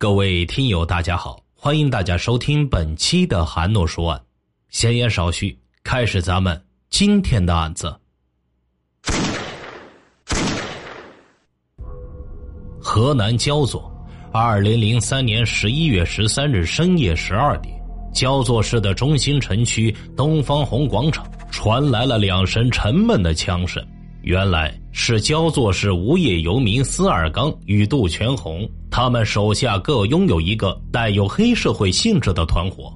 各位听友，大家好，欢迎大家收听本期的韩诺说案。闲言少叙，开始咱们今天的案子。河南焦作，二零零三年十一月十三日深夜十二点，焦作市的中心城区东方红广场传来了两声沉闷的枪声。原来是焦作市无业游民司二刚与杜全红，他们手下各拥有一个带有黑社会性质的团伙。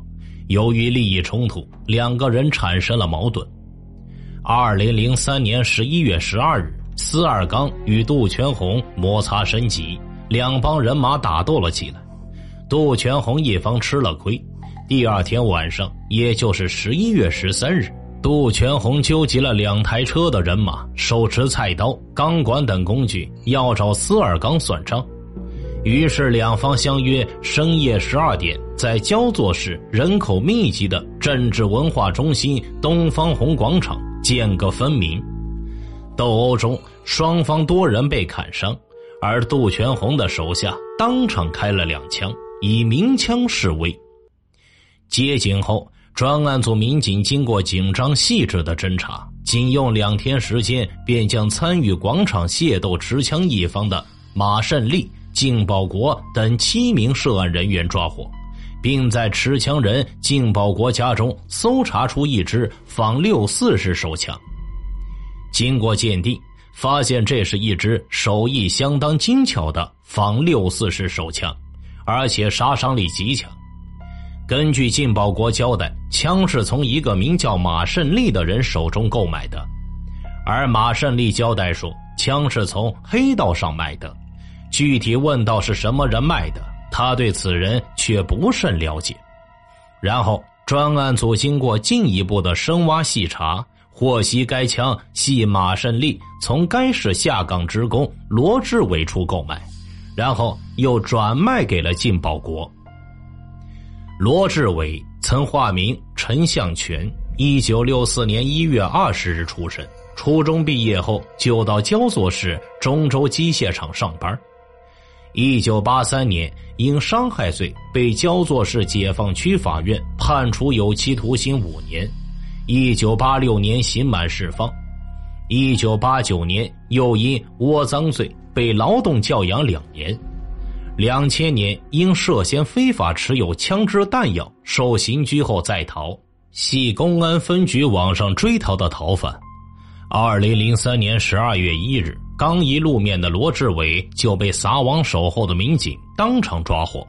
由于利益冲突，两个人产生了矛盾。二零零三年十一月十二日，司二刚与杜全红摩擦升级，两帮人马打斗了起来。杜全红一方吃了亏。第二天晚上，也就是十一月十三日。杜全红纠集了两台车的人马，手持菜刀、钢管等工具，要找司二刚算账。于是两方相约深夜十二点，在焦作市人口密集的政治文化中心东方红广场见个分明。斗殴中，双方多人被砍伤，而杜全红的手下当场开了两枪，以鸣枪示威。接警后。专案组民警经过紧张细致的侦查，仅用两天时间，便将参与广场械斗持枪一方的马胜利、靳保国等七名涉案人员抓获，并在持枪人靳保国家中搜查出一支仿六四式手枪。经过鉴定，发现这是一支手艺相当精巧的仿六四式手枪，而且杀伤力极强。根据靳保国交代，枪是从一个名叫马胜利的人手中购买的，而马胜利交代说，枪是从黑道上买的。具体问到是什么人卖的，他对此人却不甚了解。然后，专案组经过进一步的深挖细查，获悉该枪系马胜利从该市下岗职工罗志伟处购买，然后又转卖给了靳保国。罗志伟曾化名陈向全，一九六四年一月二十日出生。初中毕业后就到焦作市中州机械厂上班。一九八三年因伤害罪被焦作市解放区法院判处有期徒刑五年。一九八六年刑满释放。一九八九年又因窝赃罪被劳动教养两年。两千年，因涉嫌非法持有枪支弹药，受刑拘后在逃，系公安分局网上追逃的逃犯。二零零三年十二月一日，刚一露面的罗志伟就被撒网守候的民警当场抓获。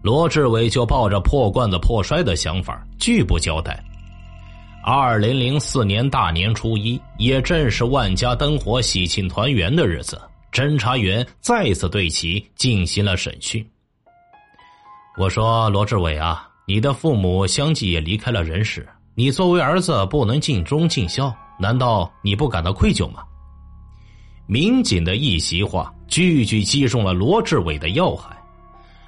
罗志伟就抱着破罐子破摔的想法，拒不交代。二零零四年大年初一，也正是万家灯火、喜庆团圆的日子。侦查员再次对其进行了审讯。我说：“罗志伟啊，你的父母相继也离开了人世，你作为儿子不能尽忠尽孝，难道你不感到愧疚吗？”民警的一席话，句句击中了罗志伟的要害。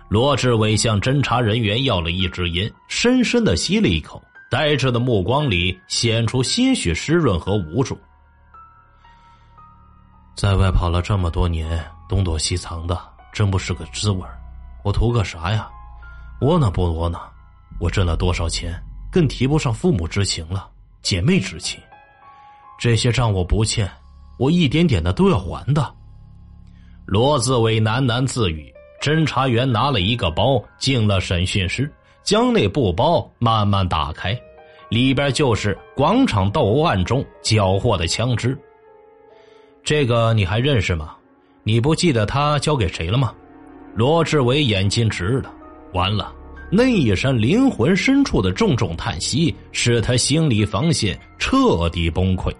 罗志伟向侦查人员要了一支烟，深深的吸了一口，呆滞的目光里显出些许湿润和无助。在外跑了这么多年，东躲西藏的，真不是个滋味我图个啥呀？窝囊不窝囊？我挣了多少钱，更提不上父母之情了，姐妹之情，这些账我不欠，我一点点的都要还的。罗自伟喃喃自语。侦查员拿了一个包进了审讯室，将那布包慢慢打开，里边就是广场斗殴案中缴获的枪支。这个你还认识吗？你不记得他交给谁了吗？罗志伟眼睛直了。完了，那一声灵魂深处的重重叹息，使他心理防线彻底崩溃。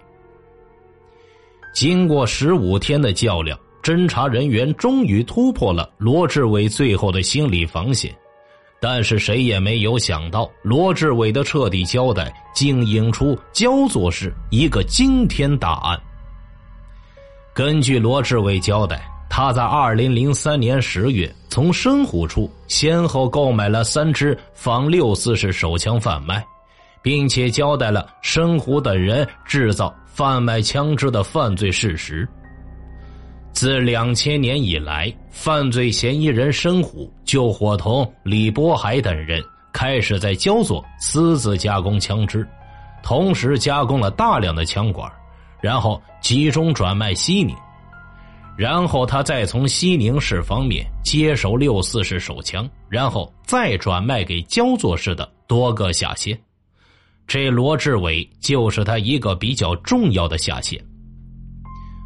经过十五天的较量，侦查人员终于突破了罗志伟最后的心理防线，但是谁也没有想到，罗志伟的彻底交代，竟引出焦作市一个惊天大案。根据罗志伟交代，他在二零零三年十月从深湖处先后购买了三支仿六四式手枪贩卖，并且交代了深湖等人制造、贩卖枪支的犯罪事实。自两千年以来，犯罪嫌疑人申虎就伙同李波海等人开始在焦作私自加工枪支，同时加工了大量的枪管，然后集中转卖西宁。然后他再从西宁市方面接手六四式手枪，然后再转卖给焦作市的多个下线。这罗志伟就是他一个比较重要的下线。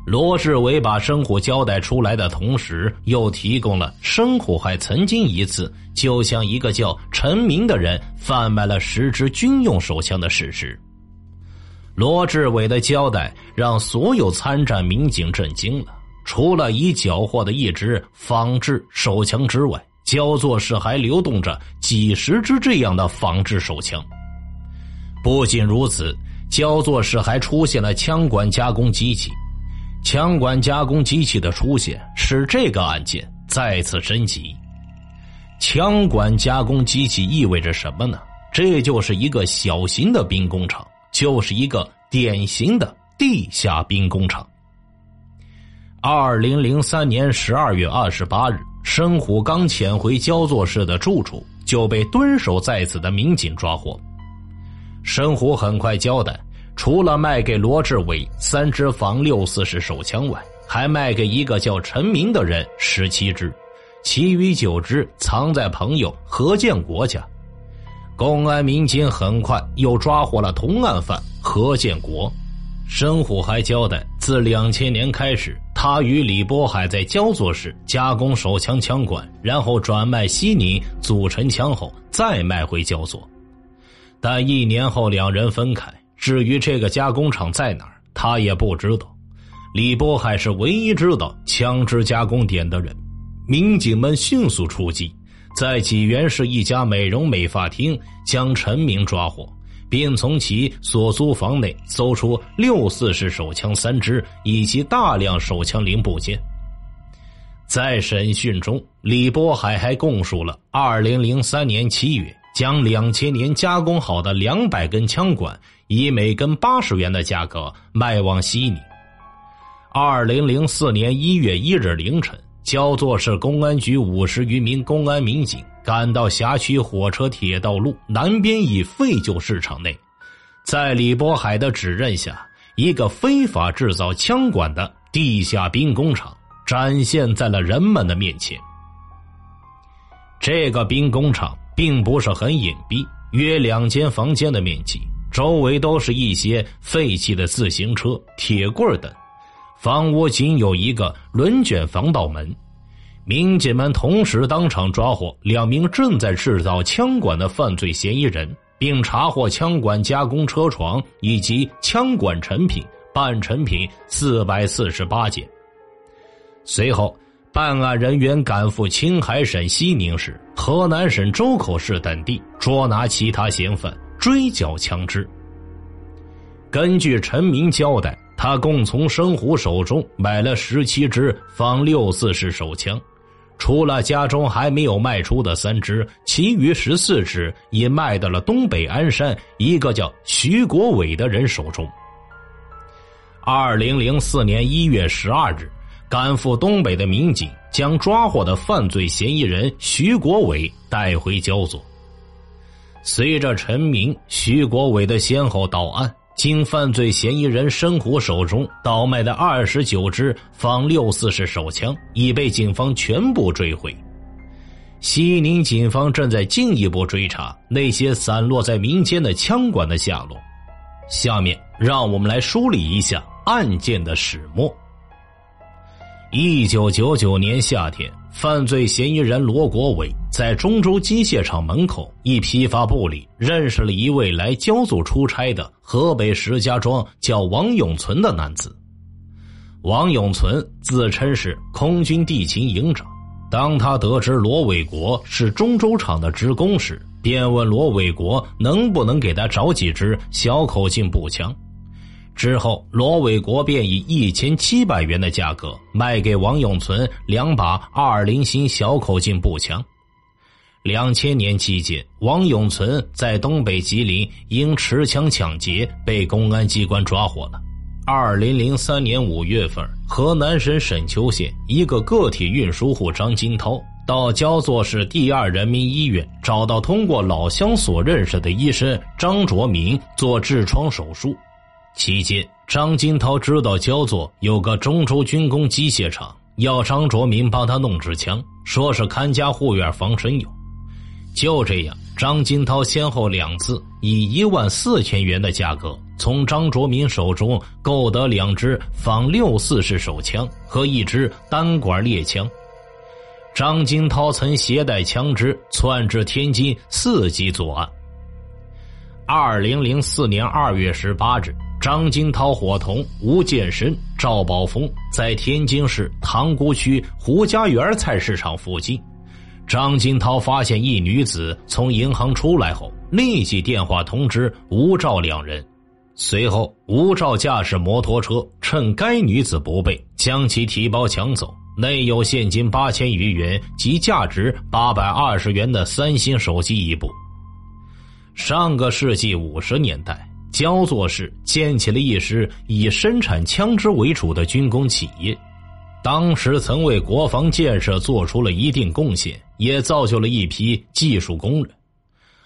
罗志伟把生虎交代出来的同时，又提供了生虎还曾经一次就向一个叫陈明的人贩卖了十支军用手枪的事实。罗志伟的交代让所有参战民警震惊了。除了已缴获的一支仿制手枪之外，焦作市还流动着几十支这样的仿制手枪。不仅如此，焦作市还出现了枪管加工机器。枪管加工机器的出现，使这个案件再次升级。枪管加工机器意味着什么呢？这就是一个小型的兵工厂，就是一个典型的地下兵工厂。二零零三年十二月二十八日，申虎刚潜回焦作市的住处，就被蹲守在此的民警抓获。申虎很快交代，除了卖给罗志伟三支仿六四式手枪外，还卖给一个叫陈明的人十七支，其余九支藏在朋友何建国家。公安民警很快又抓获了同案犯何建国。申虎还交代，自两千年开始。他与李波海在焦作市加工手枪枪管，然后转卖西宁组成枪后再卖回焦作。但一年后两人分开，至于这个加工厂在哪儿，他也不知道。李波海是唯一知道枪支加工点的人。民警们迅速出击，在济源市一家美容美发厅将陈明抓获。并从其所租房内搜出六四式手枪三支以及大量手枪零部件。在审讯中，李波海还供述了二零零三年七月将两千年加工好的两百根枪管以每根八十元的价格卖往西宁。二零零四年一月一日凌晨，焦作市公安局五十余名公安民警。赶到辖区火车铁道路南边一废旧市场内，在李波海的指认下，一个非法制造枪管的地下兵工厂展现在了人们的面前。这个兵工厂并不是很隐蔽，约两间房间的面积，周围都是一些废弃的自行车、铁棍等，房屋仅有一个轮卷防盗门。民警们同时当场抓获两名正在制造枪管的犯罪嫌疑人，并查获枪管加工车床以及枪管成品、半成品四百四十八件。随后，办案人员赶赴青海省西宁市、河南省周口市等地捉拿其他嫌犯，追缴枪支。根据陈明交代，他共从生虎手中买了十七支仿六四式手枪。除了家中还没有卖出的三支，其余十四支已卖到了东北鞍山一个叫徐国伟的人手中。二零零四年一月十二日，赶赴东北的民警将抓获的犯罪嫌疑人徐国伟带回焦作。随着陈明、徐国伟的先后到案。经犯罪嫌疑人申虎手中倒卖的二十九支仿六四式手枪已被警方全部追回。西宁警方正在进一步追查那些散落在民间的枪管的下落。下面让我们来梳理一下案件的始末。一九九九年夏天。犯罪嫌疑人罗国伟在中州机械厂门口一批发部里认识了一位来焦作出差的河北石家庄叫王永存的男子。王永存自称是空军地勤营长。当他得知罗伟国是中州厂的职工时，便问罗伟国能不能给他找几支小口径步枪。之后，罗伟国便以一千七百元的价格卖给王永存两把二零型小口径步枪。两千年期间，王永存在东北吉林因持枪抢劫被公安机关抓获了。二零零三年五月份，河南省沈丘县一个个体运输户张金涛到焦作市第二人民医院找到通过老乡所认识的医生张卓明做痔疮手术。期间，张金涛知道焦作有个中州军工机械厂，要张卓明帮他弄支枪，说是看家护院防身用。就这样，张金涛先后两次以一万四千元的价格从张卓明手中购得两支仿六四式手枪和一支单管猎枪。张金涛曾携带枪支窜至天津伺机作案。二零零四年二月十八日，张金涛伙同吴建生、赵宝峰在天津市塘沽区胡家园菜市场附近，张金涛发现一女子从银行出来后，立即电话通知吴赵两人。随后，吴兆驾驶摩托车趁该女子不备，将其提包抢走。内有现金八千余元及价值八百二十元的三星手机一部。上个世纪五十年代，焦作市建起了一支以生产枪支为主的军工企业，当时曾为国防建设做出了一定贡献，也造就了一批技术工人。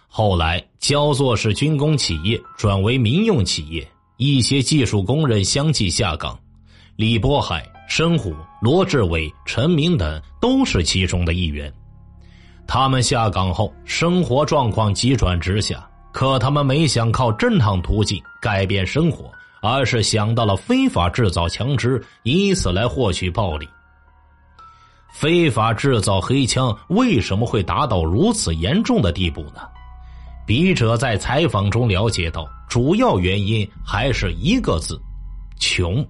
后来，焦作市军工企业转为民用企业，一些技术工人相继下岗，李波海。申虎、罗志伟、陈明等都是其中的一员。他们下岗后，生活状况急转直下。可他们没想靠正当途径改变生活，而是想到了非法制造枪支，以此来获取暴利。非法制造黑枪为什么会达到如此严重的地步呢？笔者在采访中了解到，主要原因还是一个字：穷。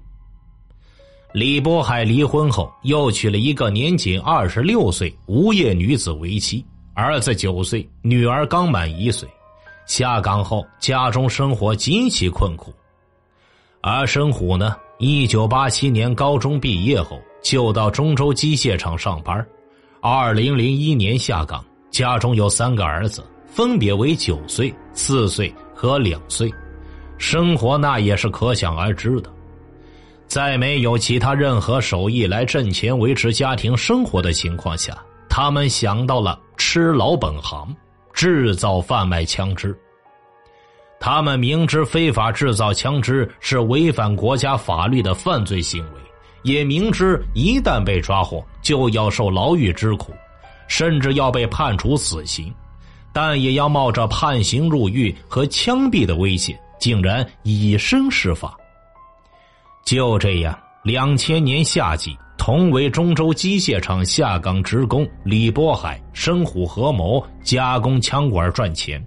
李波海离婚后，又娶了一个年仅二十六岁无业女子为妻，儿子九岁，女儿刚满一岁。下岗后，家中生活极其困苦。而申虎呢，一九八七年高中毕业后，就到中州机械厂上班。二零零一年下岗，家中有三个儿子，分别为九岁、四岁和两岁，生活那也是可想而知的。在没有其他任何手艺来挣钱维持家庭生活的情况下，他们想到了吃老本行，制造贩卖枪支。他们明知非法制造枪支是违反国家法律的犯罪行为，也明知一旦被抓获就要受牢狱之苦，甚至要被判处死刑，但也要冒着判刑入狱和枪毙的危险，竟然以身试法。就这样，两千年夏季，同为中州机械厂下岗职工李波海、申虎合谋加工枪管赚钱。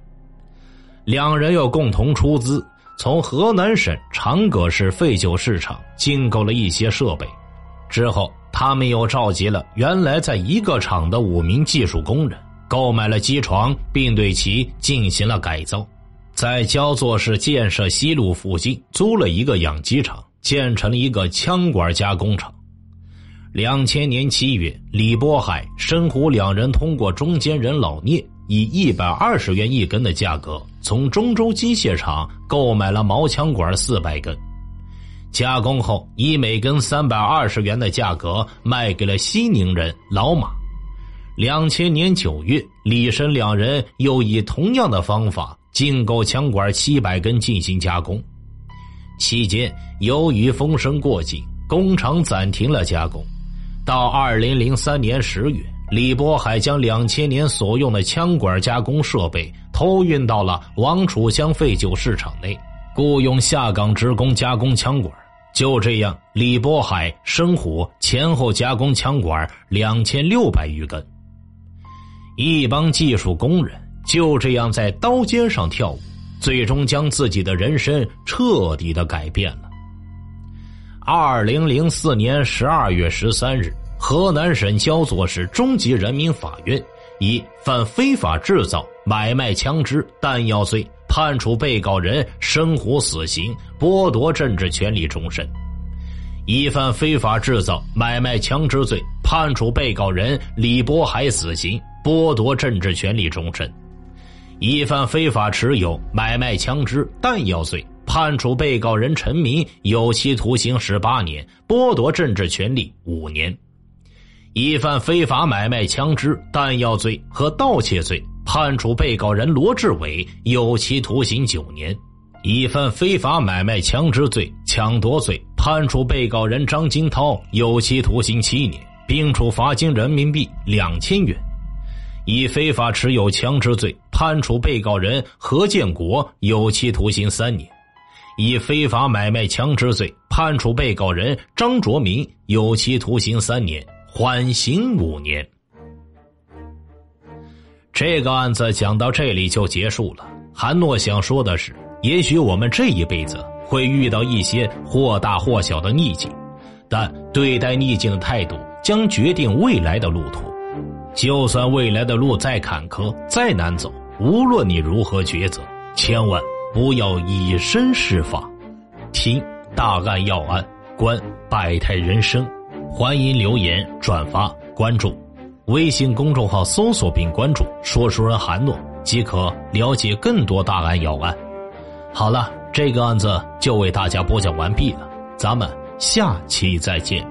两人又共同出资，从河南省长葛市废旧市场进购了一些设备。之后，他们又召集了原来在一个厂的五名技术工人，购买了机床，并对其进行了改造，在焦作市建设西路附近租了一个养鸡场。建成了一个枪管加工厂。两千年七月，李波海、申虎两人通过中间人老聂，以一百二十元一根的价格，从中州机械厂购买了毛枪管四百根，加工后以每根三百二十元的价格卖给了西宁人老马。两千年九月，李申两人又以同样的方法进购枪管七百根进行加工。期间，由于风声过紧，工厂暂停了加工。到二零零三年十月，李波海将两千年所用的枪管加工设备偷运到了王楚乡废旧市场内，雇佣下岗职工加工枪管。就这样，李波海、申虎前后加工枪管两千六百余根。一帮技术工人就这样在刀尖上跳舞。最终将自己的人生彻底的改变了。二零零四年十二月十三日，河南省焦作市中级人民法院以犯非法制造、买卖枪支、弹药罪，判处被告人申虎死刑，剥夺政治权利终身；以犯非法制造、买卖枪支罪，判处被告人李波海死刑，剥夺政治权利终身。一犯非法持有、买卖枪支、弹药罪，判处被告人陈明有期徒刑十八年，剥夺政治权利五年；以犯非法买卖枪支、弹药罪和盗窃罪，判处被告人罗志伟有期徒刑九年；以犯非法买卖枪支罪、抢夺罪，判处被告人张金涛有期徒刑七年，并处罚金人民币两千元；以非法持有枪支罪，判处被告人何建国有期徒刑三年。以非法买卖枪支罪判处被告人张卓明有期徒刑三年，缓刑五年。这个案子讲到这里就结束了。韩诺想说的是，也许我们这一辈子会遇到一些或大或小的逆境，但对待逆境的态度将决定未来的路途。就算未来的路再坎坷、再难走，无论你如何抉择，千万。不要以身试法，听大案要案，观百态人生。欢迎留言、转发、关注，微信公众号搜索并关注“说书人韩诺”，即可了解更多大案要案。好了，这个案子就为大家播讲完毕了，咱们下期再见。